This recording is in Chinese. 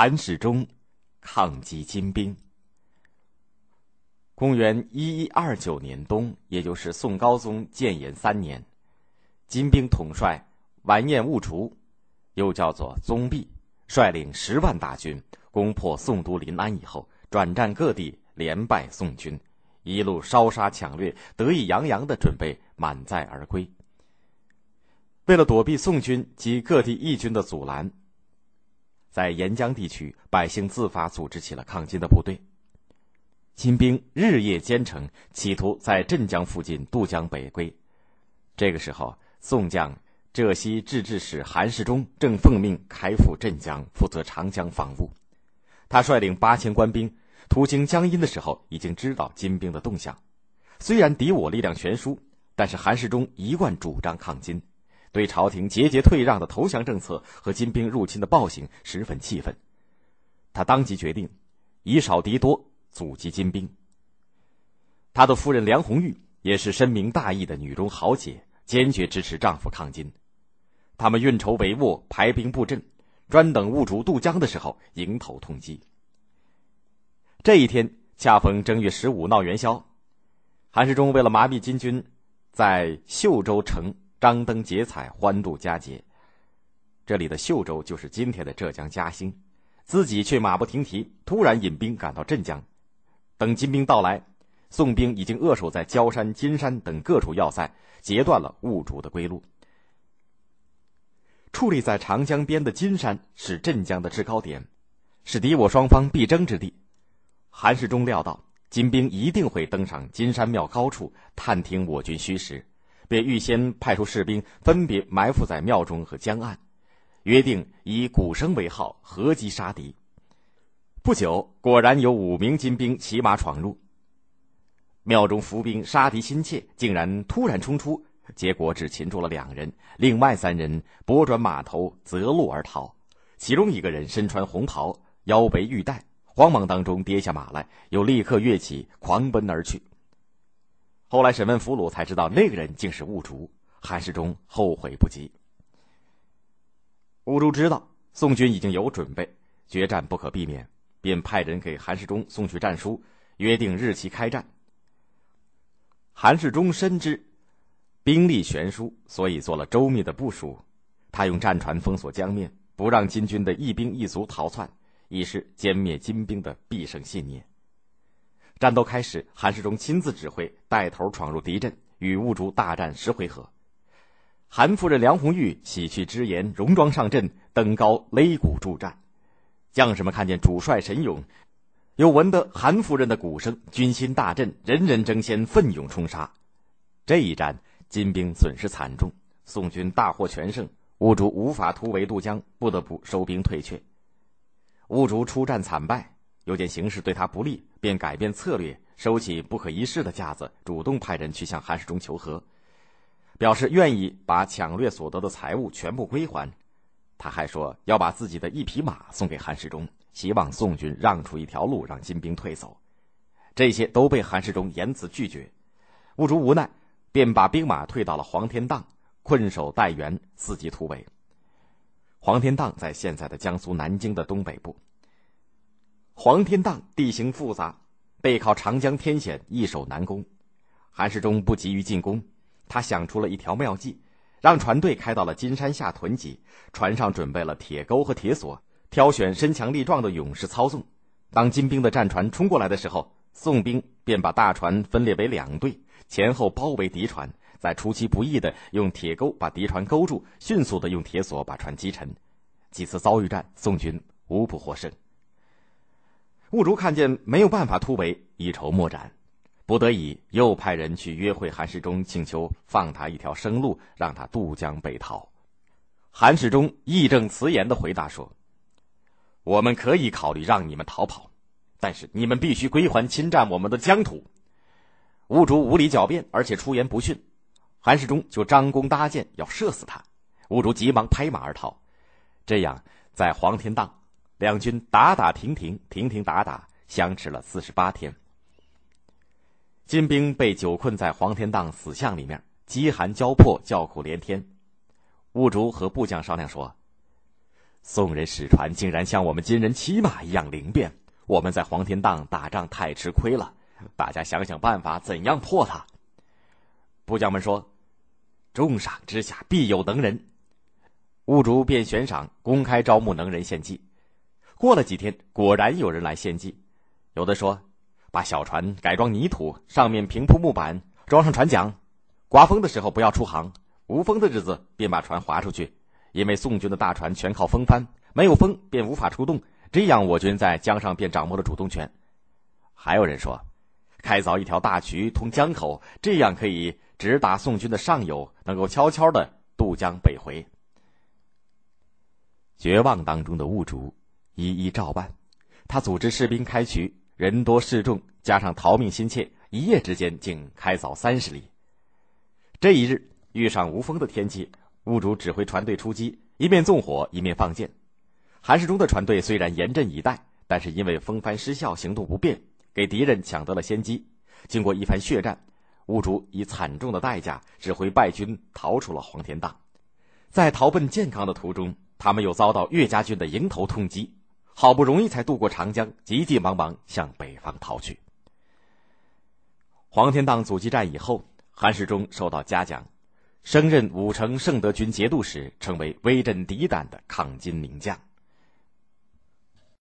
韩世忠抗击金兵。公元一一二九年冬，也就是宋高宗建炎三年，金兵统帅完颜兀术，又叫做宗弼，率领十万大军攻破宋都临安以后，转战各地，连败宋军，一路烧杀抢掠，得意洋洋的准备满载而归。为了躲避宋军及各地义军的阻拦。在沿江地区，百姓自发组织起了抗金的部队。金兵日夜兼程，企图在镇江附近渡江北归。这个时候，宋将浙西制置使韩世忠正奉命开赴镇江，负责长江防务。他率领八千官兵，途经江阴的时候，已经知道金兵的动向。虽然敌我力量悬殊，但是韩世忠一贯主张抗金。对朝廷节节退让的投降政策和金兵入侵的暴行十分气愤，他当即决定以少敌多，阻击金兵。他的夫人梁红玉也是深明大义的女中豪杰，坚决支持丈夫抗金。他们运筹帷幄，排兵布阵，专等兀术渡江的时候迎头痛击。这一天恰逢正月十五闹元宵，韩世忠为了麻痹金军，在秀州城。张灯结彩，欢度佳节。这里的秀州就是今天的浙江嘉兴，自己却马不停蹄，突然引兵赶到镇江。等金兵到来，宋兵已经扼守在焦山、金山等各处要塞，截断了兀术的归路。矗立在长江边的金山是镇江的制高点，是敌我双方必争之地。韩世忠料到金兵一定会登上金山庙高处，探听我军虚实。便预先派出士兵，分别埋伏在庙中和江岸，约定以鼓声为号，合击杀敌。不久，果然有五名金兵骑马闯入庙中，伏兵杀敌心切，竟然突然冲出，结果只擒住了两人，另外三人拨转马头，择路而逃。其中一个人身穿红袍，腰背玉带，慌忙当中跌下马来，又立刻跃起，狂奔而去。后来审问俘虏，才知道那个人竟是兀竹。韩世忠后悔不及。兀竹知道宋军已经有准备，决战不可避免，便派人给韩世忠送去战书，约定日期开战。韩世忠深知兵力悬殊，所以做了周密的部署。他用战船封锁江面，不让金军的一兵一卒逃窜，以示歼灭金兵的必胜信念。战斗开始，韩世忠亲自指挥，带头闯入敌阵，与兀竹大战十回合。韩夫人梁红玉洗去脂颜，戎装上阵，登高擂鼓助战。将士们看见主帅神勇，又闻得韩夫人的鼓声，军心大振，人人争先，奋勇冲杀。这一战，金兵损失惨重，宋军大获全胜，兀竹无法突围渡江，不得不收兵退却。兀竹出战惨败。又见形势对他不利，便改变策略，收起不可一世的架子，主动派人去向韩世忠求和，表示愿意把抢掠所得的财物全部归还。他还说要把自己的一匹马送给韩世忠，希望宋军让出一条路，让金兵退走。这些都被韩世忠严词拒绝。兀竹无奈，便把兵马退到了黄天荡，困守待援，伺机突围。黄天荡在现在的江苏南京的东北部。黄天荡地形复杂，背靠长江天险，易守难攻。韩世忠不急于进攻，他想出了一条妙计，让船队开到了金山下屯集，船上准备了铁钩和铁索，挑选身强力壮的勇士操纵。当金兵的战船冲过来的时候，宋兵便把大船分裂为两队，前后包围敌船，再出其不意的用铁钩把敌船勾住，迅速的用铁索把船击沉。几次遭遇战，宋军无不获胜。兀竹看见没有办法突围，一筹莫展，不得已又派人去约会韩世忠，请求放他一条生路，让他渡江北逃。韩世忠义正辞严的回答说：“我们可以考虑让你们逃跑，但是你们必须归还侵占我们的疆土。”兀竹无理狡辩，而且出言不逊，韩世忠就张弓搭箭要射死他。兀竹急忙拍马而逃，这样在黄天荡。两军打打停停，停停打打，相持了四十八天。金兵被久困在黄天荡死巷里面，饥寒交迫，叫苦连天。兀竹和部将商量说：“宋人使船竟然像我们金人骑马一样灵便，我们在黄天荡打仗太吃亏了。大家想想办法，怎样破他？部将们说：“重赏之下必有能人。”兀竹便悬赏，公开招募能人献计。过了几天，果然有人来献计。有的说：“把小船改装泥土，上面平铺木板，装上船桨，刮风的时候不要出航，无风的日子便把船划出去。因为宋军的大船全靠风帆，没有风便无法出动，这样我军在江上便掌握了主动权。”还有人说。开凿一条大渠通江口，这样可以直达宋军的上游，能够悄悄的渡江北回。绝望当中的兀竹一一照办，他组织士兵开渠，人多势众，加上逃命心切，一夜之间竟开凿三十里。这一日遇上无风的天气，兀主指挥船队出击，一面纵火，一面放箭。韩世忠的船队虽然严阵以待，但是因为风帆失效，行动不便。给敌人抢得了先机。经过一番血战，兀主以惨重的代价指挥败军逃出了黄田荡。在逃奔健康的途中，他们又遭到岳家军的迎头痛击，好不容易才渡过长江，急急忙忙向北方逃去。黄天荡阻击战以后，韩世忠受到嘉奖，升任武城圣德军节度使，成为威震敌胆的抗金名将。